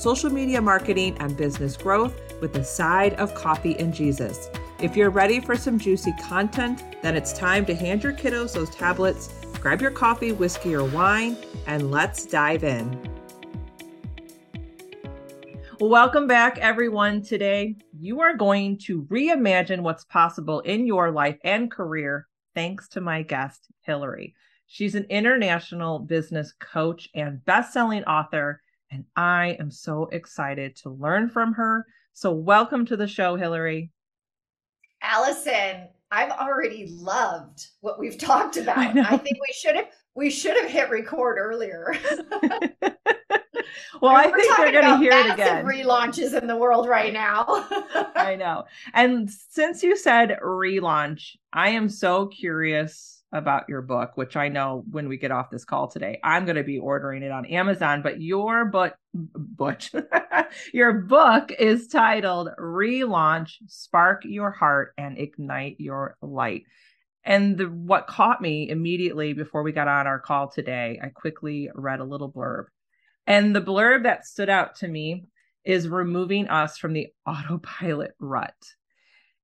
social media marketing, and business growth with a side of coffee and Jesus. If you're ready for some juicy content, then it's time to hand your kiddos those tablets, grab your coffee, whiskey, or wine, and let's dive in. Welcome back, everyone. Today, you are going to reimagine what's possible in your life and career thanks to my guest, Hilary. She's an international business coach and best-selling author and I am so excited to learn from her. So, welcome to the show, Hilary. Allison, I've already loved what we've talked about. I, I think we should have we should have hit record earlier. well, I think they're going to hear it again. Relaunches in the world right now. I know. And since you said relaunch, I am so curious about your book, which I know when we get off this call today, I'm going to be ordering it on Amazon. But your book, Butch, your book is titled Relaunch, Spark Your Heart and Ignite Your Light. And the, what caught me immediately before we got on our call today, I quickly read a little blurb. And the blurb that stood out to me is removing us from the autopilot rut.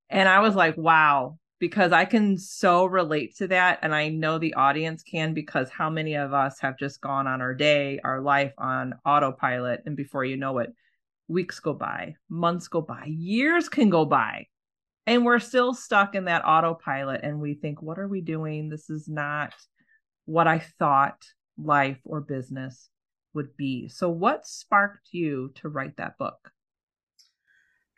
And I was like, wow, because I can so relate to that. And I know the audience can because how many of us have just gone on our day, our life on autopilot. And before you know it, weeks go by, months go by, years can go by. And we're still stuck in that autopilot. And we think, what are we doing? This is not what I thought life or business would be. So, what sparked you to write that book?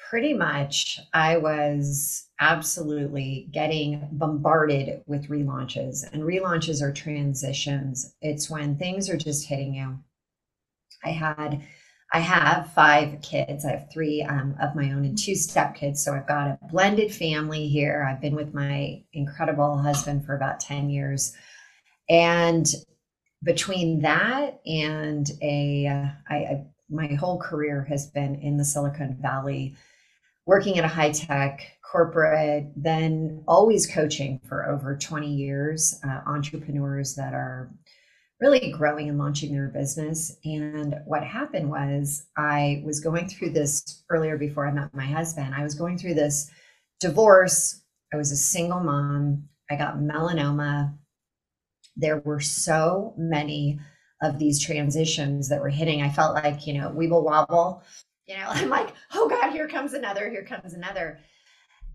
Pretty much I was absolutely getting bombarded with relaunches. And relaunches are transitions. It's when things are just hitting you. I had I have five kids. I have three um, of my own and two step kids. So I've got a blended family here. I've been with my incredible husband for about 10 years. And between that and a, I, I, my whole career has been in the Silicon Valley working at a high tech corporate, then always coaching for over 20 years, uh, entrepreneurs that are really growing and launching their business. And what happened was, I was going through this earlier before I met my husband. I was going through this divorce. I was a single mom. I got melanoma. There were so many of these transitions that were hitting. I felt like, you know, we will wobble you know, I'm like, oh God, here comes another, here comes another.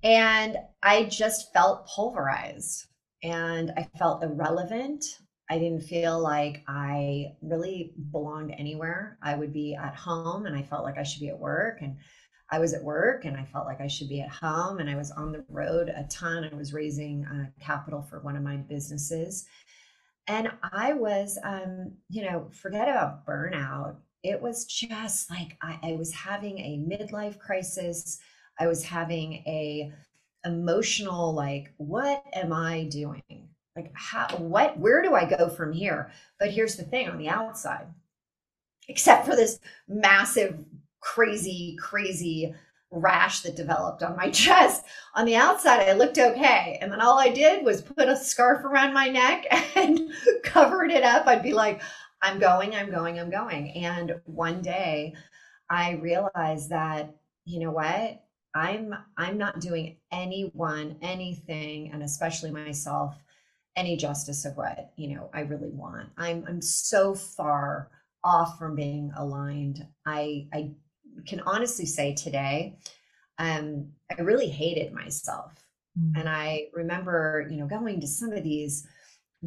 And I just felt pulverized and I felt irrelevant. I didn't feel like I really belonged anywhere. I would be at home and I felt like I should be at work. And I was at work and I felt like I should be at home. And I was on the road a ton. I was raising uh, capital for one of my businesses. And I was, um, you know, forget about burnout it was just like I, I was having a midlife crisis. I was having a emotional like, what am I doing? Like how what where do I go from here? But here's the thing on the outside, except for this massive, crazy, crazy rash that developed on my chest. On the outside, I looked okay. And then all I did was put a scarf around my neck and covered it up. I'd be like, I'm going, I'm going, I'm going. And one day I realized that, you know what? I'm I'm not doing anyone anything and especially myself any justice of what, you know, I really want. I'm I'm so far off from being aligned. I I can honestly say today um I really hated myself. Mm-hmm. And I remember, you know, going to some of these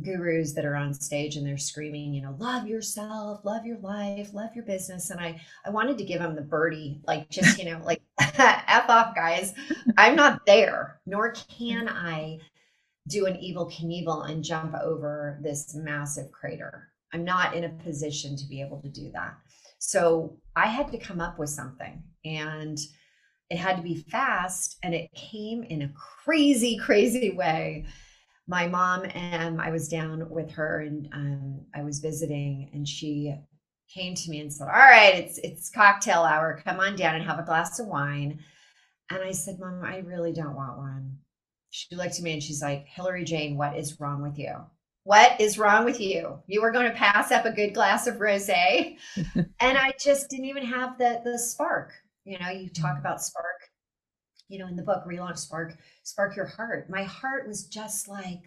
gurus that are on stage and they're screaming, you know, love yourself, love your life, love your business. And I, I wanted to give them the birdie, like just, you know, like F off guys. I'm not there, nor can I do an Evel Knievel and jump over this massive crater. I'm not in a position to be able to do that. So I had to come up with something and it had to be fast and it came in a crazy, crazy way. My mom and I was down with her and um, I was visiting and she came to me and said, All right, it's it's cocktail hour. Come on down and have a glass of wine. And I said, Mom, I really don't want one. She looked at me and she's like, Hilary Jane, what is wrong with you? What is wrong with you? You were going to pass up a good glass of rosé. and I just didn't even have the the spark. You know, you talk mm. about spark, you know, in the book, relaunch spark, spark your heart. My heart was just like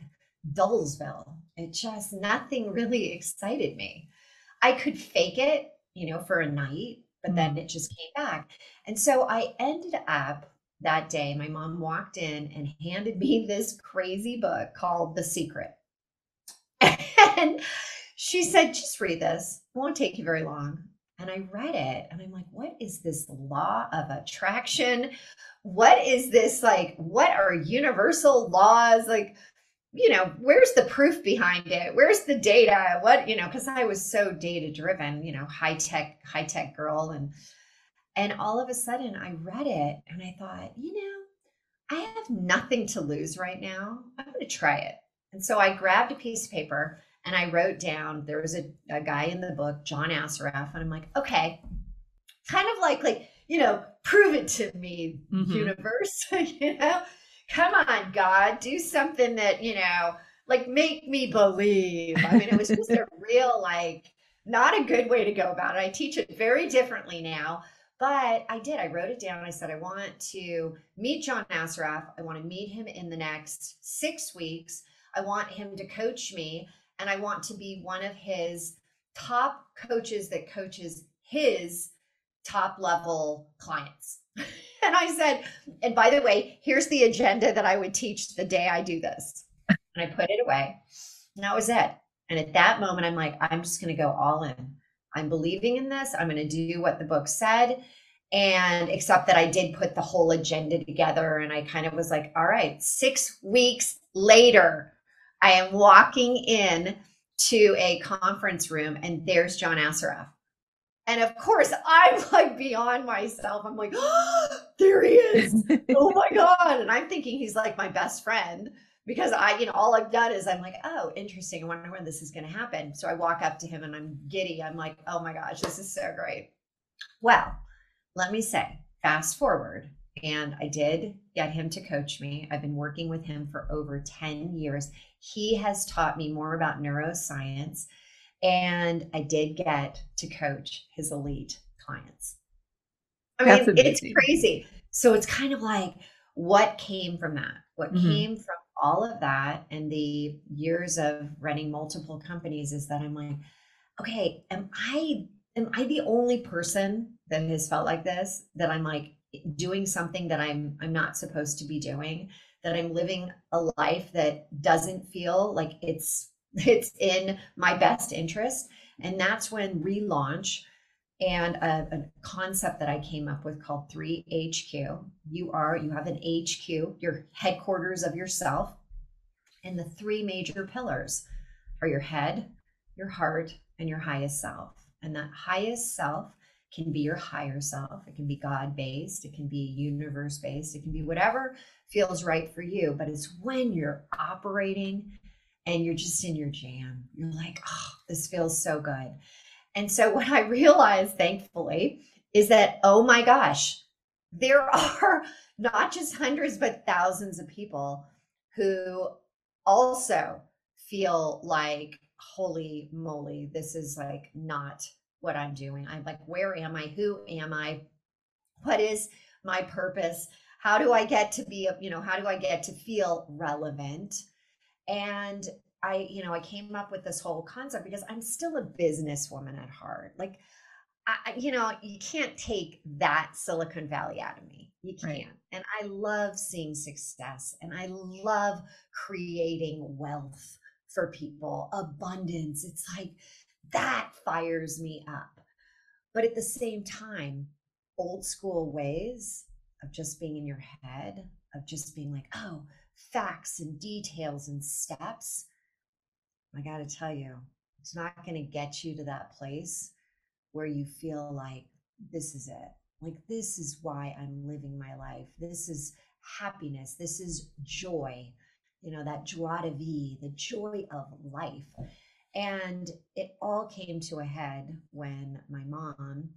Dullsville. It just nothing really excited me. I could fake it, you know, for a night, but then mm. it just came back. And so I ended up that day, my mom walked in and handed me this crazy book called The Secret. and she said, just read this. It won't take you very long. And I read it and I'm like, what is this law of attraction? What is this like? What are universal laws? Like, you know, where's the proof behind it? Where's the data? What, you know, because I was so data driven, you know, high tech, high tech girl. And and all of a sudden I read it and I thought, you know, I have nothing to lose right now. I'm gonna try it. And so I grabbed a piece of paper and I wrote down there was a, a guy in the book, John Assaraf, and I'm like, okay, kind of like like, you know, prove it to me, mm-hmm. universe, you know come on, God, do something that, you know, like make me believe. I mean, it was just a real, like, not a good way to go about it. I teach it very differently now, but I did. I wrote it down. I said, I want to meet John Assaraf. I want to meet him in the next six weeks. I want him to coach me, and I want to be one of his top coaches that coaches his top level clients. and I said, and by the way, here's the agenda that I would teach the day I do this. And I put it away. And that was it. And at that moment, I'm like, I'm just going to go all in. I'm believing in this. I'm going to do what the book said. And except that I did put the whole agenda together and I kind of was like, all right, six weeks later, I am walking in to a conference room and there's John Assaraf. And of course, I'm like beyond myself. I'm like, oh, there he is. oh my God. And I'm thinking he's like my best friend because I, you know, all I've done is I'm like, oh, interesting. I wonder when this is going to happen. So I walk up to him and I'm giddy. I'm like, oh my gosh, this is so great. Well, let me say, fast forward. And I did get him to coach me. I've been working with him for over 10 years. He has taught me more about neuroscience and I did get to coach his elite clients. I That's mean, amazing. it's crazy. So it's kind of like what came from that? What mm-hmm. came from all of that and the years of running multiple companies is that I'm like, okay, am I am I the only person that has felt like this? That I'm like doing something that I'm I'm not supposed to be doing, that I'm living a life that doesn't feel like it's it's in my best interest. And that's when relaunch and a, a, concept that I came up with called 3HQ. You are, you have an HQ, your headquarters of yourself. And the three major pillars are your head, your heart, and your highest self. And that highest self can be your higher self. It can be God based, it can be universe based, it can be whatever feels right for you. But it's when you're operating and you're just in your jam. You're like, oh, this feels so good. And so what I realized, thankfully, is that, oh my gosh, there are not just hundreds, but thousands of people who also feel like, holy moly, this is like not what I'm doing. I'm like, where am I? Who am I? What is my purpose? How do I get to be, you know, how do I get to feel relevant? and i you know i came up with this whole concept because i'm still a businesswoman at heart. Like I, you know you can't take that silicon valley out of me. You can't. Right. and i love seeing success and i love creating wealth for people abundance. It's like that fires me up. But at the same time old school ways of just being in your head of just being like oh facts and details and steps, I got to tell you, it's not going to get you to that place where you feel like this is it. Like, this is why I'm living my life. This is happiness. This is joy, you know, that joie de vie, the joy of life. And it all came to a head when my mom,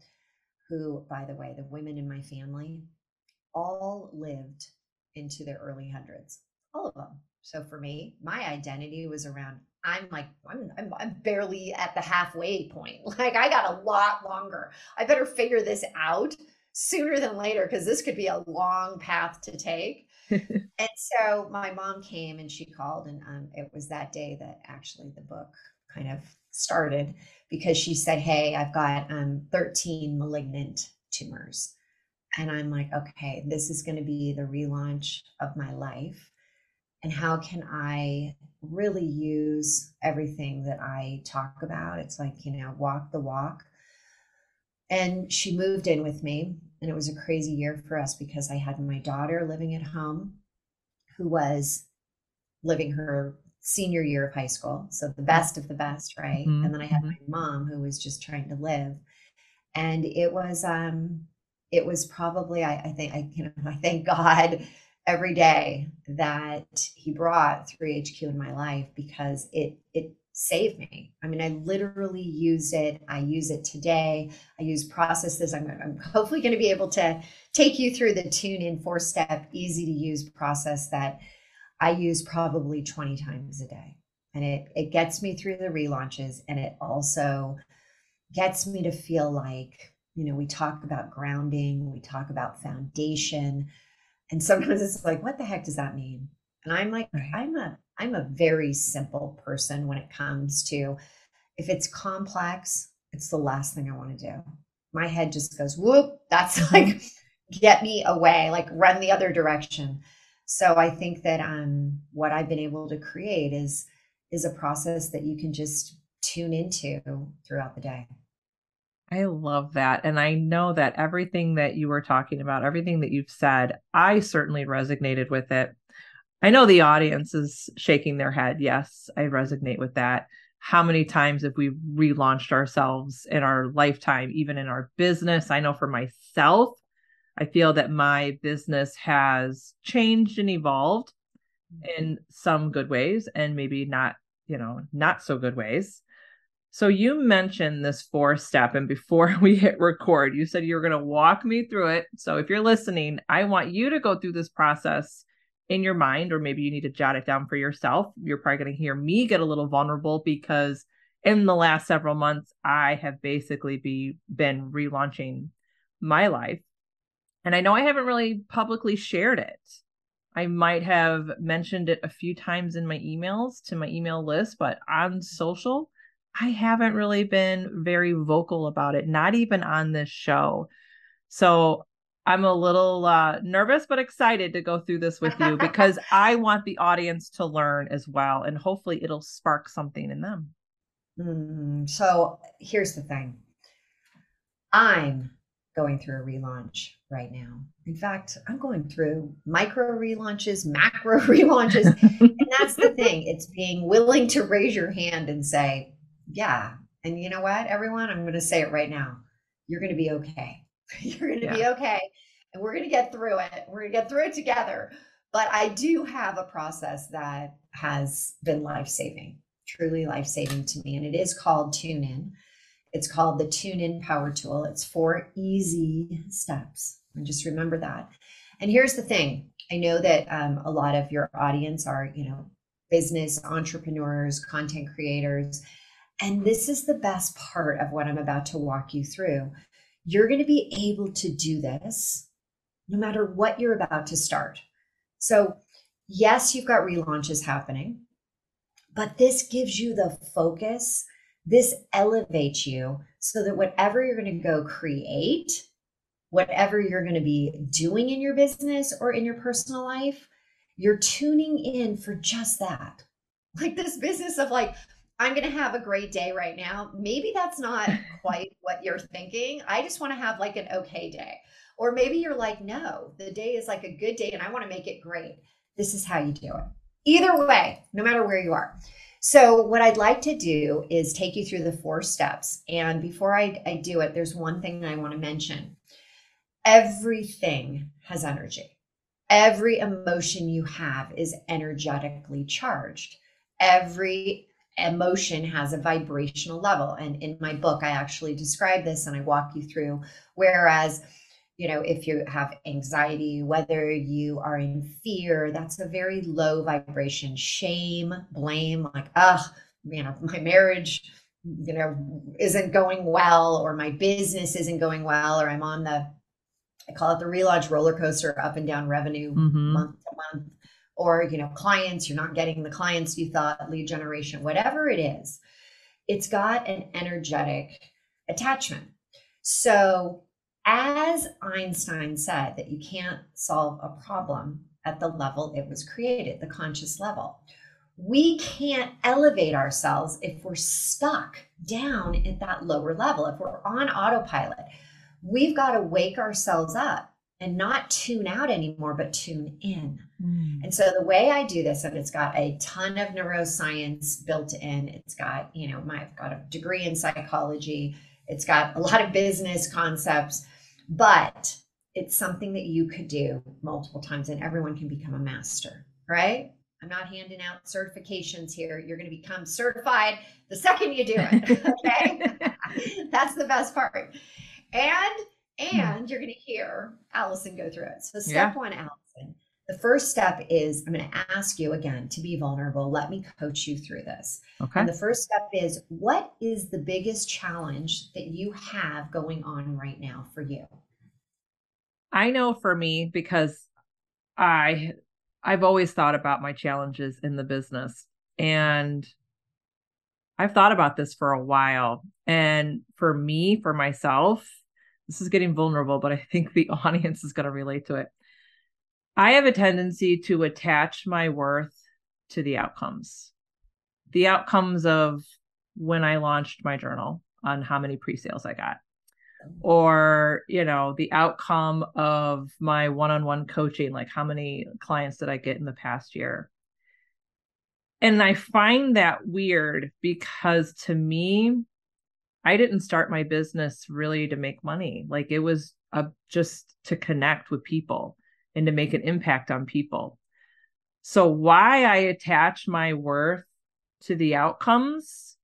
who, by the way, the women in my family all lived into their early hundreds, all of them. So for me, my identity was around I'm like I'm, I'm, I'm barely at the halfway point. Like I got a lot longer. I better figure this out sooner than later because this could be a long path to take. and so my mom came and she called, and um, it was that day that actually the book kind of started because she said, Hey, I've got um, 13 malignant tumors. And I'm like, okay, this is going to be the relaunch of my life. And how can I really use everything that I talk about? It's like, you know, walk the walk. And she moved in with me. And it was a crazy year for us because I had my daughter living at home who was living her senior year of high school. So the best of the best, right? Mm-hmm. And then I had mm-hmm. my mom who was just trying to live. And it was um it was probably I, I think I you know I thank God every day that he brought 3HQ in my life because it it saved me. I mean, I literally use it. I use it today. I use processes. I'm, I'm hopefully going to be able to take you through the tune in four step, easy to use process that I use probably 20 times a day. And it, it gets me through the relaunches and it also gets me to feel like, you know, we talk about grounding, we talk about foundation. And sometimes it's like, what the heck does that mean? And I'm like, right. I'm a I'm a very simple person when it comes to if it's complex, it's the last thing I want to do. My head just goes, whoop, that's mm-hmm. like get me away, like run the other direction. So I think that um, what I've been able to create is is a process that you can just tune into throughout the day. I love that. And I know that everything that you were talking about, everything that you've said, I certainly resonated with it. I know the audience is shaking their head. Yes, I resonate with that. How many times have we relaunched ourselves in our lifetime, even in our business? I know for myself, I feel that my business has changed and evolved mm-hmm. in some good ways and maybe not, you know, not so good ways. So you mentioned this four step and before we hit record, you said you were going to walk me through it. So if you're listening, I want you to go through this process in your mind or maybe you need to jot it down for yourself. You're probably going to hear me get a little vulnerable because in the last several months I have basically be been relaunching my life and I know I haven't really publicly shared it. I might have mentioned it a few times in my emails to my email list, but on social, I haven't really been very vocal about it, not even on this show. So I'm a little uh, nervous, but excited to go through this with you because I want the audience to learn as well. And hopefully it'll spark something in them. Mm, so here's the thing I'm going through a relaunch right now. In fact, I'm going through micro relaunches, macro relaunches. and that's the thing. It's being willing to raise your hand and say, yeah. And you know what, everyone? I'm going to say it right now. You're going to be okay. You're going to yeah. be okay. And we're going to get through it. We're going to get through it together. But I do have a process that has been life saving, truly life saving to me. And it is called Tune In. It's called the Tune In Power Tool. It's four easy steps. And just remember that. And here's the thing I know that um, a lot of your audience are, you know, business entrepreneurs, content creators. And this is the best part of what I'm about to walk you through. You're going to be able to do this no matter what you're about to start. So, yes, you've got relaunches happening, but this gives you the focus this elevates you so that whatever you're going to go create, whatever you're going to be doing in your business or in your personal life, you're tuning in for just that. Like this business of like, I'm going to have a great day right now. Maybe that's not quite what you're thinking. I just want to have like an okay day. Or maybe you're like, no, the day is like a good day and I want to make it great. This is how you do it. Either way, no matter where you are So, what I'd like to do is take you through the four steps. And before I, I do it, there's one thing I want to mention everything has energy. Every emotion you have is energetically charged. Every emotion has a vibrational level. And in my book, I actually describe this and I walk you through. Whereas, you know, if you have anxiety, whether you are in fear, that's a very low vibration. Shame, blame, like, ugh, you know, my marriage, you know, isn't going well, or my business isn't going well, or I'm on the, I call it the relaunch roller coaster, up and down revenue mm-hmm. month to month, or, you know, clients, you're not getting the clients you thought, lead generation, whatever it is, it's got an energetic attachment. So as Einstein said, that you can't solve a problem at the level it was created, the conscious level. We can't elevate ourselves if we're stuck down at that lower level, if we're on autopilot. We've got to wake ourselves up and not tune out anymore, but tune in. Mm. And so the way I do this, and it's got a ton of neuroscience built in, it's got, you know, my, I've got a degree in psychology, it's got a lot of business concepts but it's something that you could do multiple times and everyone can become a master, right? I'm not handing out certifications here. You're going to become certified the second you do it. Okay. That's the best part. And Hmm. and you're going to hear Allison go through it. So step yeah. one, Allison. The first step is I'm going to ask you again to be vulnerable. Let me coach you through this. Okay. And the first step is what is the biggest challenge that you have going on right now for you? I know for me because I I've always thought about my challenges in the business and I've thought about this for a while. And for me, for myself, this is getting vulnerable, but I think the audience is going to relate to it. I have a tendency to attach my worth to the outcomes. The outcomes of when I launched my journal on how many pre-sales I got or you know the outcome of my one-on-one coaching like how many clients did i get in the past year and i find that weird because to me i didn't start my business really to make money like it was a, just to connect with people and to make an impact on people so why i attach my worth to the outcomes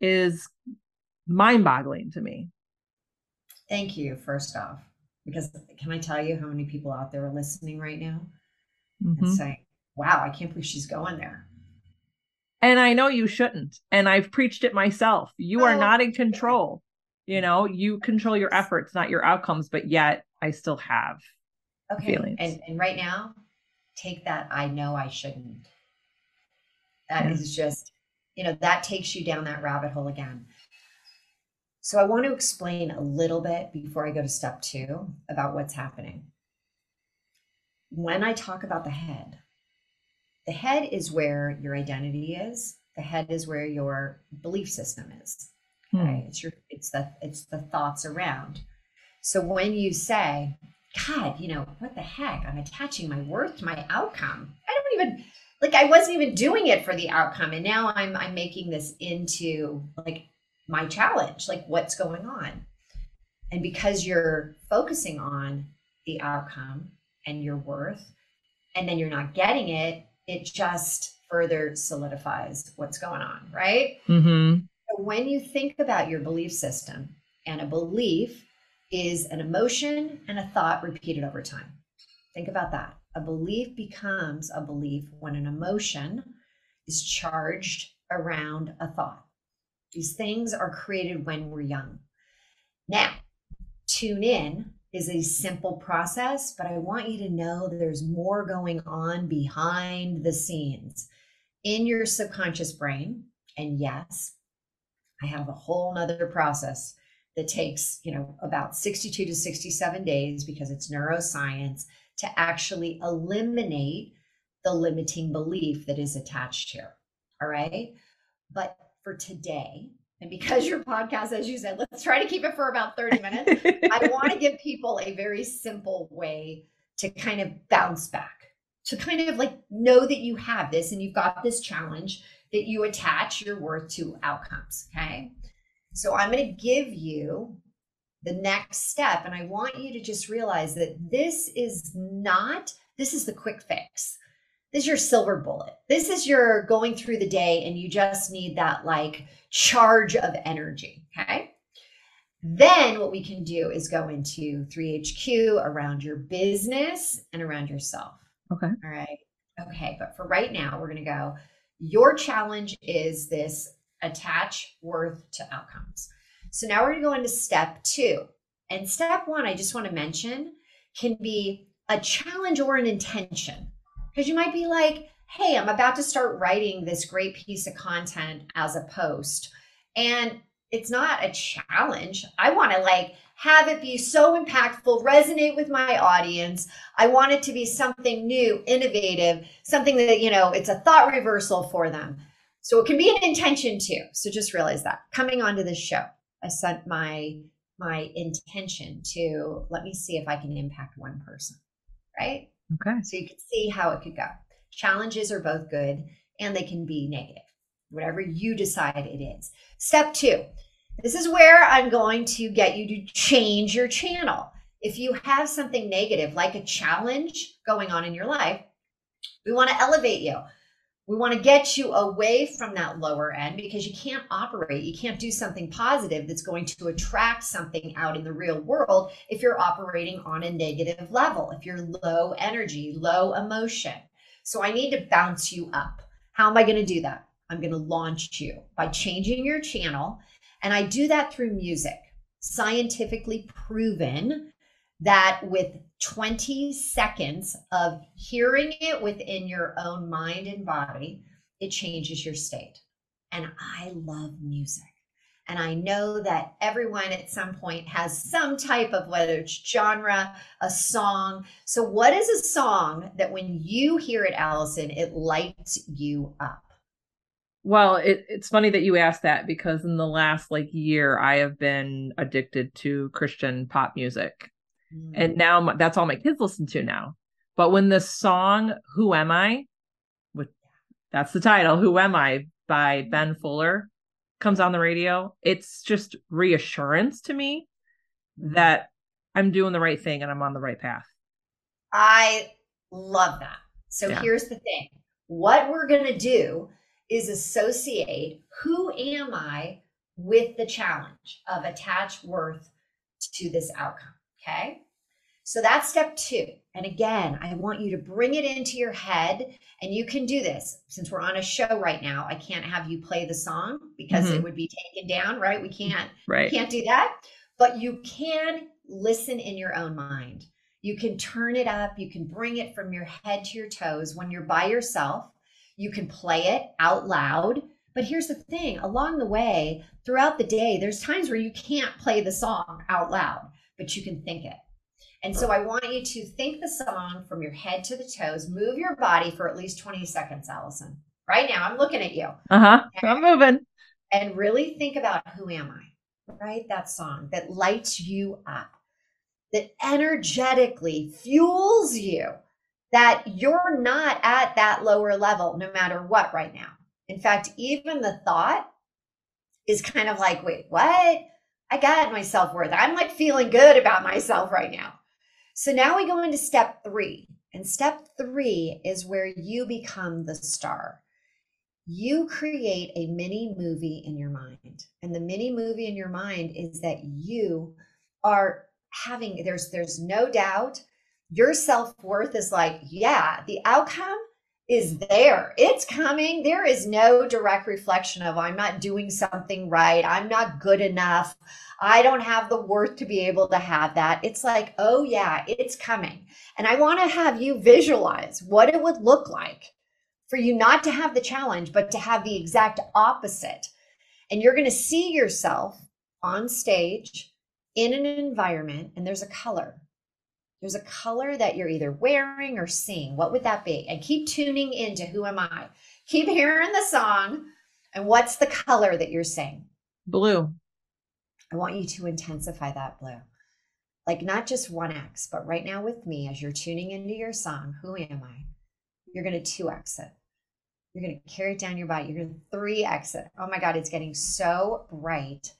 is mind boggling to me Thank you, first off, because can I tell you how many people out there are listening right now mm-hmm. and saying, wow, I can't believe she's going there. And I know you shouldn't. And I've preached it myself. You oh, are not in control. You mm. know, you control your efforts, not your outcomes, but yet I still have okay. feelings. And, and right now, take that I know I shouldn't. That yeah. is just, you know, that takes you down that rabbit hole again. So I want to explain a little bit before I go to step two about what's happening. When I talk about the head, the head is where your identity is. The head is where your belief system is. Okay. Hmm. It's your it's the it's the thoughts around. So when you say, God, you know, what the heck? I'm attaching my worth to my outcome. I don't even like I wasn't even doing it for the outcome. And now I'm I'm making this into like my challenge like what's going on and because you're focusing on the outcome and your worth and then you're not getting it it just further solidifies what's going on right mm-hmm. so when you think about your belief system and a belief is an emotion and a thought repeated over time think about that a belief becomes a belief when an emotion is charged around a thought these things are created when we're young. Now, tune in is a simple process, but I want you to know there's more going on behind the scenes in your subconscious brain. And yes, I have a whole nother process that takes, you know, about 62 to 67 days because it's neuroscience to actually eliminate the limiting belief that is attached here. All right. But for today. And because your podcast, as you said, let's try to keep it for about 30 minutes. I want to give people a very simple way to kind of bounce back, to kind of like know that you have this and you've got this challenge that you attach your worth to outcomes. Okay. So I'm going to give you the next step. And I want you to just realize that this is not, this is the quick fix. This is your silver bullet. This is your going through the day and you just need that like charge of energy. Okay. Then what we can do is go into 3HQ around your business and around yourself. Okay. All right. Okay. But for right now, we're going to go. Your challenge is this attach worth to outcomes. So now we're going to go into step two. And step one, I just want to mention, can be a challenge or an intention. Because you might be like, hey, I'm about to start writing this great piece of content as a post. And it's not a challenge. I want to like have it be so impactful, resonate with my audience. I want it to be something new, innovative, something that, you know, it's a thought reversal for them. So it can be an intention too. So just realize that. Coming onto this show, I set my my intention to let me see if I can impact one person. Right? Okay. So you can see how it could go. Challenges are both good and they can be negative, whatever you decide it is. Step two, this is where I'm going to get you to change your channel. If you have something negative, like a challenge going on in your life, we want to elevate you. We want to get you away from that lower end because you can't operate. You can't do something positive that's going to attract something out in the real world if you're operating on a negative level, if you're low energy, low emotion. So I need to bounce you up. How am I going to do that? I'm going to launch you by changing your channel. And I do that through music, scientifically proven that with 20 seconds of hearing it within your own mind and body, it changes your state. And I love music. And I know that everyone at some point has some type of whether it's genre, a song. So, what is a song that when you hear it, Allison, it lights you up? Well, it, it's funny that you asked that because in the last like year, I have been addicted to Christian pop music. Mm. And now my, that's all my kids listen to now. But when the song Who Am I, with that's the title, Who Am I by Ben Fuller comes on the radio, it's just reassurance to me mm. that I'm doing the right thing and I'm on the right path. I love that. So yeah. here's the thing. What we're going to do is associate who am I with the challenge of attach worth to this outcome. Okay. So that's step two. And again, I want you to bring it into your head. And you can do this since we're on a show right now. I can't have you play the song because mm-hmm. it would be taken down, right? We can't, right. We can't do that. But you can listen in your own mind. You can turn it up. You can bring it from your head to your toes when you're by yourself. You can play it out loud. But here's the thing along the way, throughout the day, there's times where you can't play the song out loud, but you can think it. And so I want you to think the song from your head to the toes, move your body for at least 20 seconds, Allison. Right now, I'm looking at you. Uh huh. I'm moving. And really think about who am I? Right? That song that lights you up, that energetically fuels you, that you're not at that lower level no matter what right now. In fact, even the thought is kind of like, wait, what? I got my self worth. I'm like feeling good about myself right now. So now we go into step three. And step three is where you become the star. You create a mini movie in your mind. And the mini movie in your mind is that you are having there's there's no doubt your self-worth is like, yeah, the outcome is there. It's coming. There is no direct reflection of I'm not doing something right. I'm not good enough. I don't have the worth to be able to have that. It's like, oh, yeah, it's coming. And I want to have you visualize what it would look like for you not to have the challenge, but to have the exact opposite. And you're going to see yourself on stage in an environment, and there's a color. There's a color that you're either wearing or seeing. What would that be? And keep tuning into who am I? Keep hearing the song. And what's the color that you're seeing? Blue. I want you to intensify that blue. Like not just 1x, but right now with me, as you're tuning into your song, Who Am I? You're going to 2x it. You're going to carry it down your body. You're going to 3x it. Oh my God, it's getting so bright.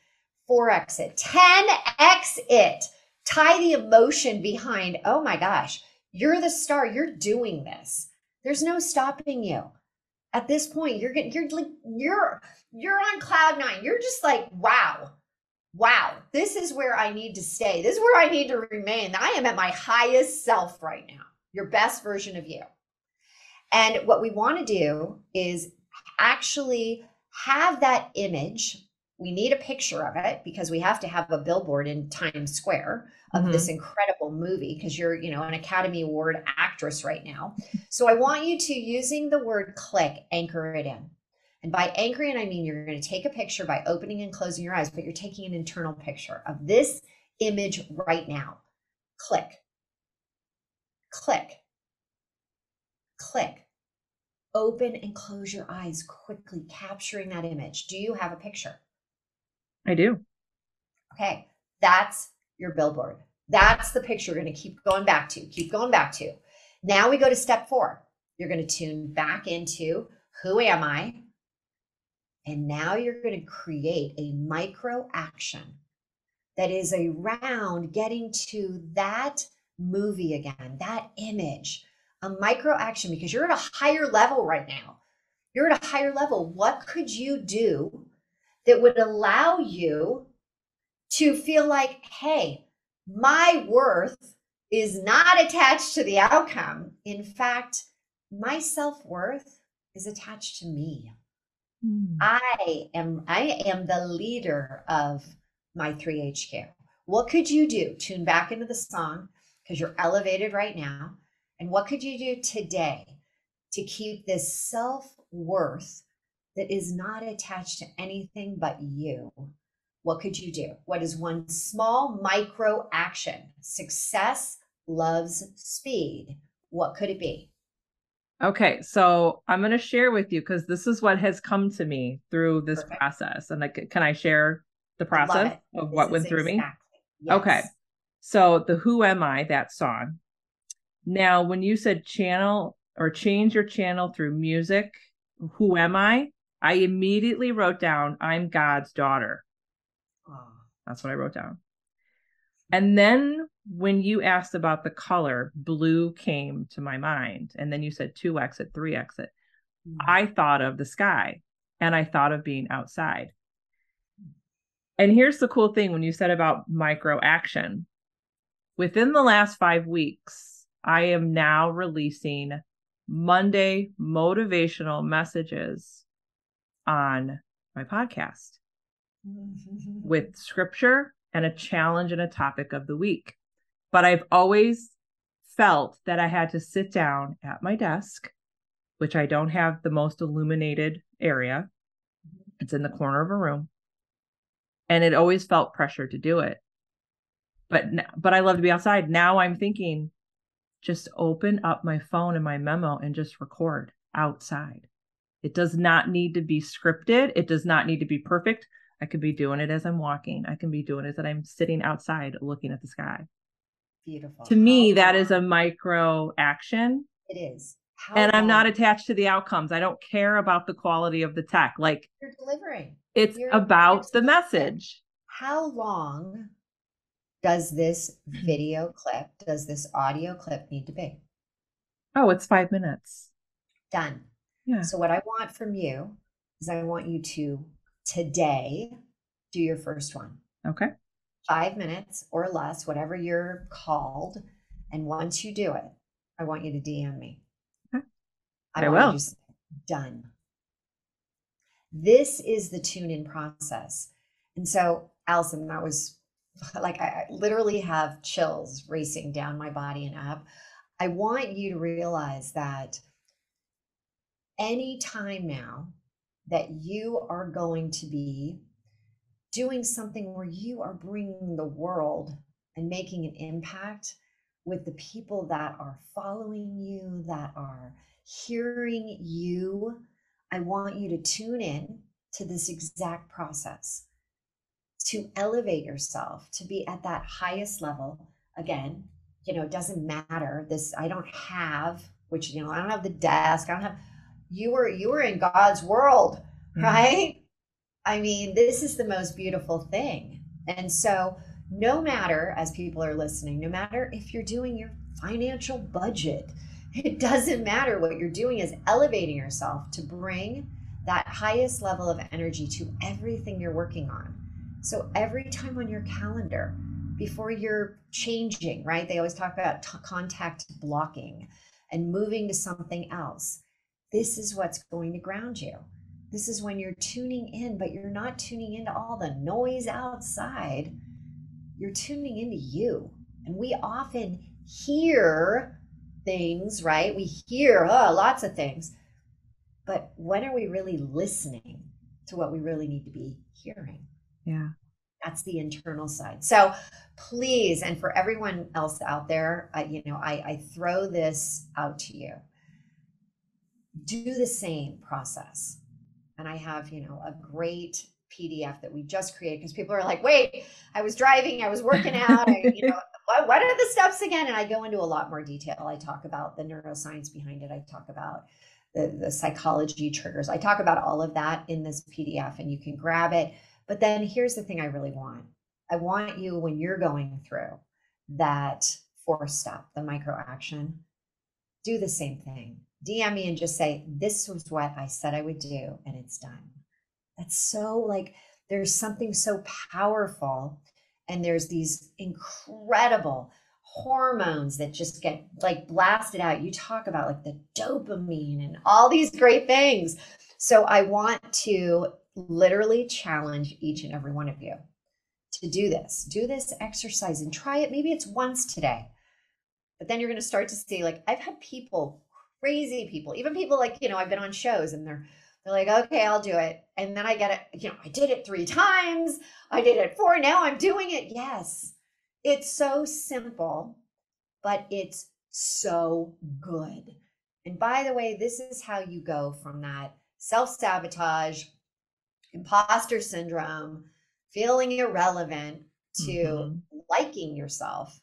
4x it, 10x it. Tie the emotion behind, oh my gosh, you're the star. You're doing this. There's no stopping you. At this point, you're getting you're like you're you're on cloud nine. You're just like, wow, wow, this is where I need to stay. This is where I need to remain. I am at my highest self right now, your best version of you. And what we want to do is actually have that image. We need a picture of it because we have to have a billboard in Times Square of mm-hmm. this incredible movie because you're, you know, an Academy Award actress right now. So I want you to using the word click anchor it in. And by anchoring, I mean you're going to take a picture by opening and closing your eyes, but you're taking an internal picture of this image right now. Click, click, click. Open and close your eyes quickly, capturing that image. Do you have a picture? I do. Okay, that's your billboard. That's the picture you're going to keep going back to, keep going back to. Now we go to step four. You're going to tune back into who am I? And now you're going to create a micro action that is around getting to that movie again, that image, a micro action, because you're at a higher level right now. You're at a higher level. What could you do that would allow you to feel like, hey, my worth is not attached to the outcome. In fact, my self worth is attached to me. Mm. I am I am the leader of my 3HQ. What could you do? Tune back into the song because you're elevated right now. And what could you do today to keep this self-worth that is not attached to anything but you? What could you do? What is one small micro action? Success loves speed. What could it be? Okay, so I'm going to share with you because this is what has come to me through this Perfect. process. And like, can I share the process of this what went through exactly. me? Yes. Okay, so the Who Am I, that song. Now, when you said channel or change your channel through music, Who Am I? I immediately wrote down, I'm God's daughter. Oh. That's what I wrote down. And then when you asked about the color, blue came to my mind. And then you said two exit, three exit. Mm-hmm. I thought of the sky and I thought of being outside. And here's the cool thing when you said about micro action within the last five weeks, I am now releasing Monday motivational messages on my podcast with scripture and a challenge and a topic of the week. But I've always felt that I had to sit down at my desk, which I don't have the most illuminated area. It's in the corner of a room. And it always felt pressure to do it. But but I love to be outside. Now I'm thinking just open up my phone and my memo and just record outside. It does not need to be scripted. It does not need to be perfect. I could be doing it as I'm walking. I can be doing it as I'm sitting outside looking at the sky. Beautiful. To me, that is a micro action. It is. How and? I'm not attached to the outcomes. I don't care about the quality of the tech. Like you're delivering. It's you're about the message. How long does this video clip, does this audio clip need to be? Oh, it's five minutes. Done. Yeah. So what I want from you is I want you to today, do your first one. Okay. Five minutes or less, whatever you're called. And once you do it, I want you to DM me. Okay. I, I will. done. This is the tune in process. And so, Allison, that was like I literally have chills racing down my body and up. I want you to realize that any time now that you are going to be doing something where you are bringing the world and making an impact with the people that are following you, that are hearing you. I want you to tune in to this exact process to elevate yourself, to be at that highest level. Again, you know, it doesn't matter. This, I don't have, which, you know, I don't have the desk, I don't have you were you were in God's world, mm-hmm. right? I mean, this is the most beautiful thing. And so, no matter, as people are listening, no matter if you're doing your financial budget, it doesn't matter. What you're doing is elevating yourself to bring that highest level of energy to everything you're working on. So, every time on your calendar, before you're changing, right? They always talk about t- contact blocking and moving to something else. This is what's going to ground you. This is when you're tuning in, but you're not tuning into all the noise outside. You're tuning into you. And we often hear things, right? We hear oh, lots of things. But when are we really listening to what we really need to be hearing? Yeah. That's the internal side. So please, and for everyone else out there, I, you know, I, I throw this out to you. Do the same process. And I have, you know, a great PDF that we just created because people are like, wait, I was driving, I was working out, I, you know, what, what are the steps again? And I go into a lot more detail. I talk about the neuroscience behind it. I talk about the, the psychology triggers. I talk about all of that in this PDF and you can grab it. But then here's the thing I really want I want you, when you're going through that fourth step, the micro action, do the same thing. DM me and just say, This was what I said I would do, and it's done. That's so like, there's something so powerful, and there's these incredible hormones that just get like blasted out. You talk about like the dopamine and all these great things. So I want to literally challenge each and every one of you to do this. Do this exercise and try it. Maybe it's once today. But then you're going to start to see like I've had people, crazy people, even people like, you know, I've been on shows and they're they're like, "Okay, I'll do it." And then I get it, you know, I did it 3 times. I did it 4, now I'm doing it. Yes. It's so simple, but it's so good. And by the way, this is how you go from that self-sabotage, imposter syndrome, feeling irrelevant to mm-hmm. liking yourself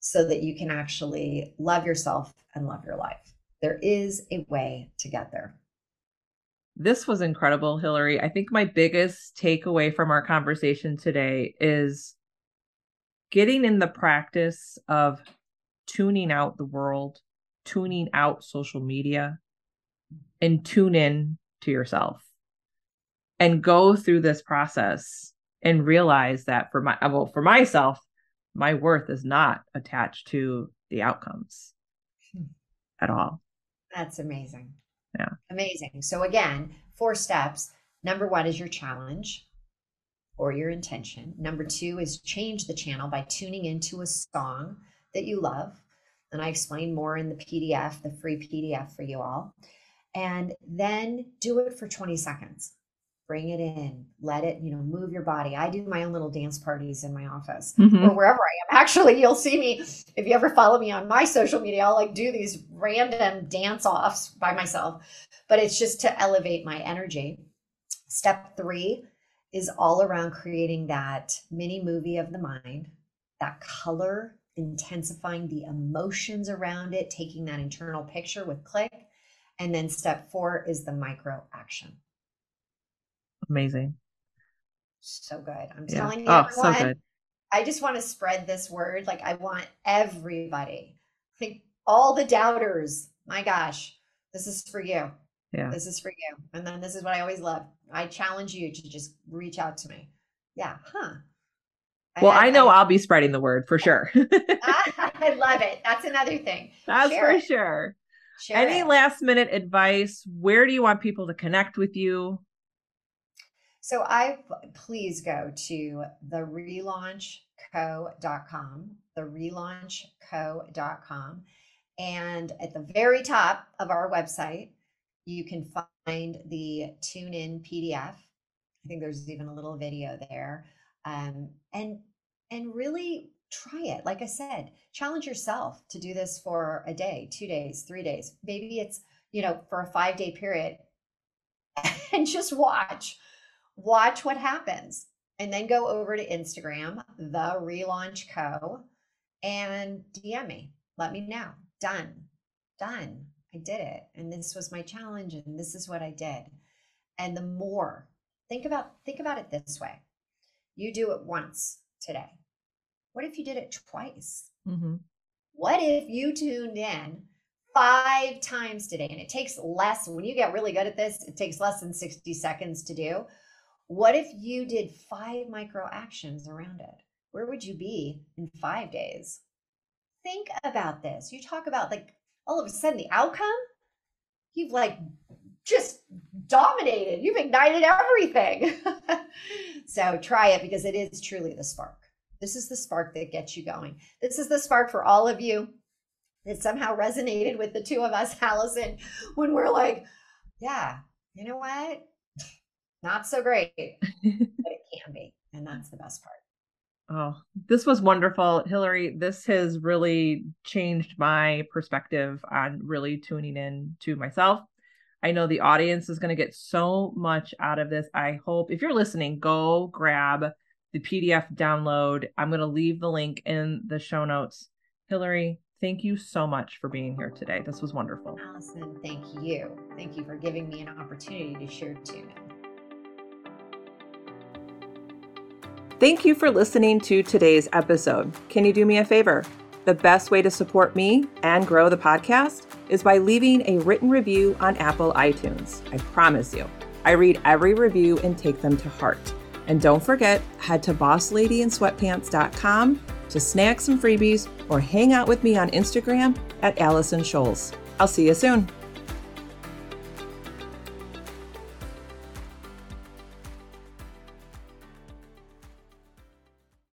so that you can actually love yourself and love your life. There is a way to get there. This was incredible, Hilary. I think my biggest takeaway from our conversation today is getting in the practice of tuning out the world, tuning out social media, and tune in to yourself and go through this process and realize that for my well for myself my worth is not attached to the outcomes hmm. at all that's amazing. Yeah. Amazing. So again four steps. Number one is your challenge or your intention. Number two is change the channel by tuning into a song that you love. And i explain more in the pdf the free pdf for you all. And then do it for 20 seconds bring it in let it you know move your body. I do my own little dance parties in my office mm-hmm. or wherever i am. Actually you'll see me if you ever follow me on my social media i'll like do these random dance offs by myself but it's just to elevate my energy. Step three is all around creating that mini movie of the mind that color intensifying the emotions around it taking that internal picture with click. And then step four is the micro action Amazing. So good. I'm yeah. telling you, oh, everyone, so good. I just want to spread this word. Like I want everybody, like all the doubters. My gosh, this is for you. Yeah. This is for you. And then this is what I always love. I challenge you to just reach out to me. Yeah. Huh. Well, I, I know I, will be spreading the word for sure. Ah, I love it. That's another thing. That's Share for it. sure. Share Any it. last minute advice? Where do you want people to connect with you? So I please go to the relaunchco.com, the relaunchco.com. And at the very top of our website, you can find the tune in PDF. I think there's even a little video there. Um, and and really try it. Like I said, challenge yourself to do this for a day, two days, three days. Maybe it's, you know, for a five day period and just watch watch what happens and then go over to Instagram, the relaunch co, and DM me. Let me know. Done. Done. I did it. And this was my challenge and this is what I did. And the more, think about think about it this way. You do it once today. What if you did it twice? Mm-hmm. What if you tuned in five times today? And it takes less, when you get really good at this, it takes less than 60 seconds to do. What if you did five micro actions around it? Where would you be in five days? Think about this. You talk about like all of a sudden the outcome, you've like just dominated, you've ignited everything. so try it because it is truly the spark. This is the spark that gets you going. This is the spark for all of you that somehow resonated with the two of us, Allison, when we're like, yeah, you know what? Not so great, but it can be. And that's the best part. Oh, this was wonderful. Hilary, this has really changed my perspective on really tuning in to myself. I know the audience is going to get so much out of this. I hope if you're listening, go grab the PDF download. I'm going to leave the link in the show notes. Hilary, thank you so much for being here today. This was wonderful. Allison, thank you. Thank you for giving me an opportunity to share too. Thank you for listening to today's episode. Can you do me a favor? The best way to support me and grow the podcast is by leaving a written review on Apple iTunes. I promise you, I read every review and take them to heart. And don't forget, head to bossladyinsweatpants.com to snag some freebies or hang out with me on Instagram at Allison Scholes. I'll see you soon.